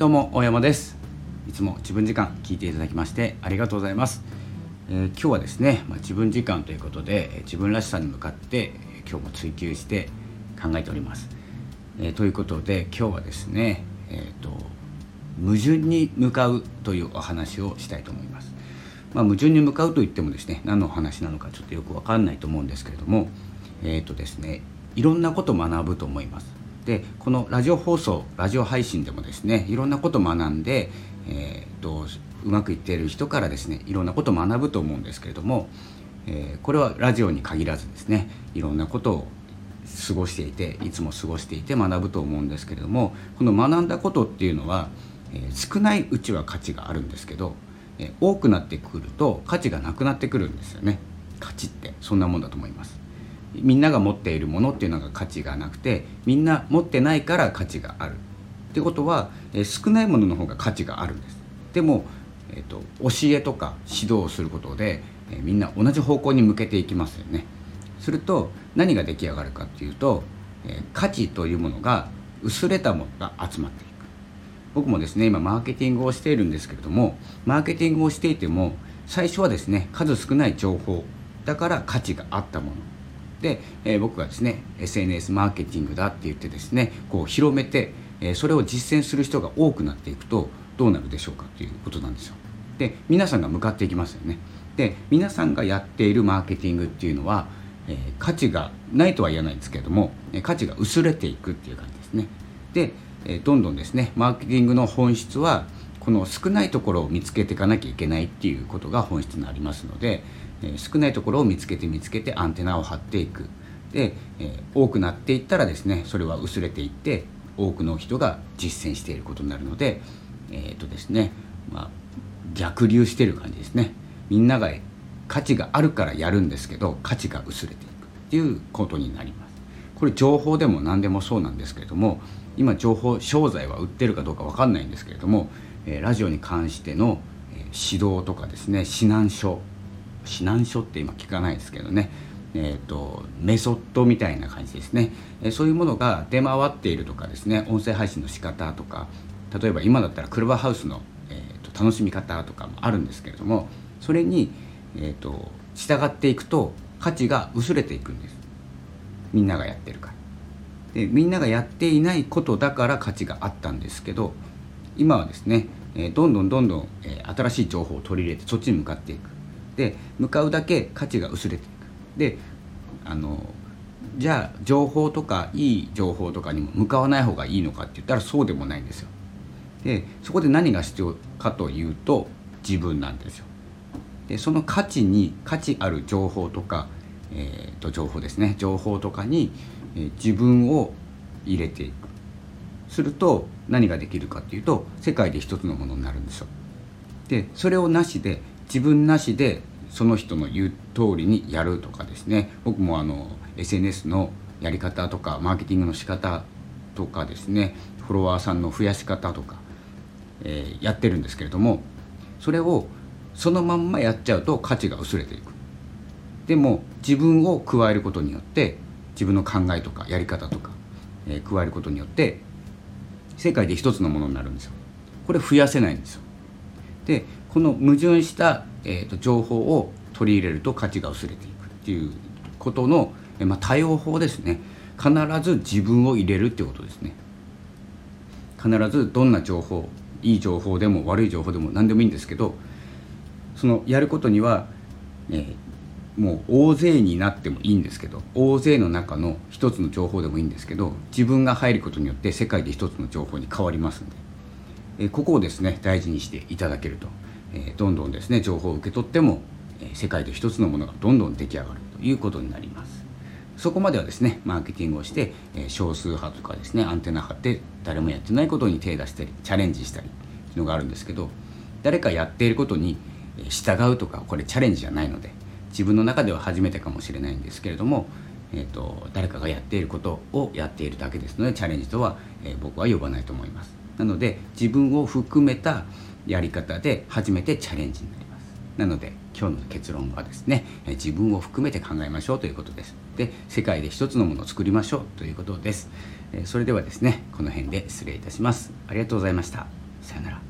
どうも大山です。いつも自分時間聞いていただきましてありがとうございます、えー、今日はですね、まあ、自分時間ということで自分らしさに向かって今日も追求して考えております、えー、ということで今日はですねえっ、ー、と矛盾に向かうというお話をしたいと思います。まあ、矛盾に向かうといってもですね何の話なのかちょっとよく分かんないと思うんですけれどもえっ、とですねいろんなことを学ぶと思います。でこのラジオ放送ラジオ配信でもですねいろんなことを学んで、えーと、うまくいっている人からですねいろんなことを学ぶと思うんですけれども、えー、これはラジオに限らずですねいろんなことを過ごしていていつも過ごしていて学ぶと思うんですけれどもこの学んだことっていうのは、えー、少ないうちは価値があるんですけど、えー、多くなってくると価値がなくなってくるんですよね価値ってそんなもんだと思います。みんなが持っているものっていうのが価値がなくてみんな持ってないから価値がある。ってことは、え、少ないものの方が価値があるんです。でも、えーと、教えとか指導をすることで、え、みんな同じ方向に向けていきますよね。すると何が出来上がるかっていうと、え、価値というものが薄れたものが集まっていく。僕もですね今マーケティングをしているんですけれどもマーケティングをしていても最初はですね数少ない情報だから価値があったもの。で、えー、僕がですね SNS マーケティングだって言ってですねこう広めて、えー、それを実践する人が多くなっていくとどうなるでしょうかっていうことなんですよ。で皆さんが向かっていきますよね。で皆さんがやっているマーケティングっていうのは、えー、価値がないとは言わないんですけども価値が薄れていくっていう感じですね。で、え、どんどんですねマーケティングの本質はこの少ないところを見つけていかなきゃいけないっていうことが本質になりますので、え少ないところを見つけて見つけてアンテナを張っていく。で、え多くなっていったらですねそれは薄れていって多くの人が実践していることになるのでえっ、ー、とですね、まあ、逆流してる感じですね。みんなが価値があるからやるんですけど価値が薄れていくっていうことになります。これ情報でも何でもそうなんですけれども今情報商材は売ってるかどうか分かんないんですけれども、え、ラジオに関しての、指導とかですね指南書指南書って今聞かないですけどね。えーと、メソッドみたいな感じですね、えー、そういうものが出回っているとかですね。音声配信の仕方とか例えば今だったらクルバハウスの、えーと、楽しみ方とかもあるんですけれどもそれに、えーと、従っていくと価値が薄れていくんです。みんながやってるから。でみんながやっていないことだから価値があったんですけど今はですね、え、どんどんどんどん、え、新しい情報を取り入れてそっちに向かっていく。で向かうだけ価値が薄れていくであのじゃあ情報とかいい情報とかにも向かわない方がいいのかって言ったらそうでもないんですよ。でそこで何が必要かというと自分なんですよ。でその価値に価値ある情報とか、えー、と情報ですね情報とかに、え、自分を入れていくすると何ができるかっていうと世界で一つのものになるんですよ。でそれをなしで自分なしでその人の言う通りにやるとかですね。僕もあの SNS のやり方とかマーケティングの仕方とかですね。フォロワーさんの増やし方とか、えー、やってるんですけれどもそれをそのまんまやっちゃうと価値が薄れていく。でも自分を加えることによって自分の考えとかやり方とか、えー、加えることによって世界で一つのものになるんですよ。これ増やせないんですよ。でこの矛盾したえーと、情報を取り入れると価値が薄れていくっていうことの、えまあ、対応法ですね。必ず自分を入れるってことですね。必ずどんな情報いい情報でも悪い情報でも何でもいいんですけどそのやることには、えー、もう大勢になってもいいんですけど大勢の中の一つの情報でもいいんですけど自分が入ることによって世界で一つの情報に変わりますんで、えー、ここをですね大事にしていただけると。えどんどんですね情報を受け取っても、え世界で一つのものがどんどん出来上がるということになります。そこまではですねマーケティングをして、え少数派とかですねアンテナ張って誰もやってないことに手出したりチャレンジしたりっていうのがあるんですけど誰かやっていることに従うとかこれチャレンジじゃないので自分の中では初めてかもしれないんですけれども、えーと、誰かがやっていることをやっているだけですのでチャレンジとは、えー、僕は呼ばないと思います。なので自分を含めたやり方で初めてチャレンジになります。なので今日の結論はですね自分を含めて考えましょうということです。で世界で一つのものを作りましょうということです。それではですねこの辺で失礼いたします。ありがとうございました。さよなら。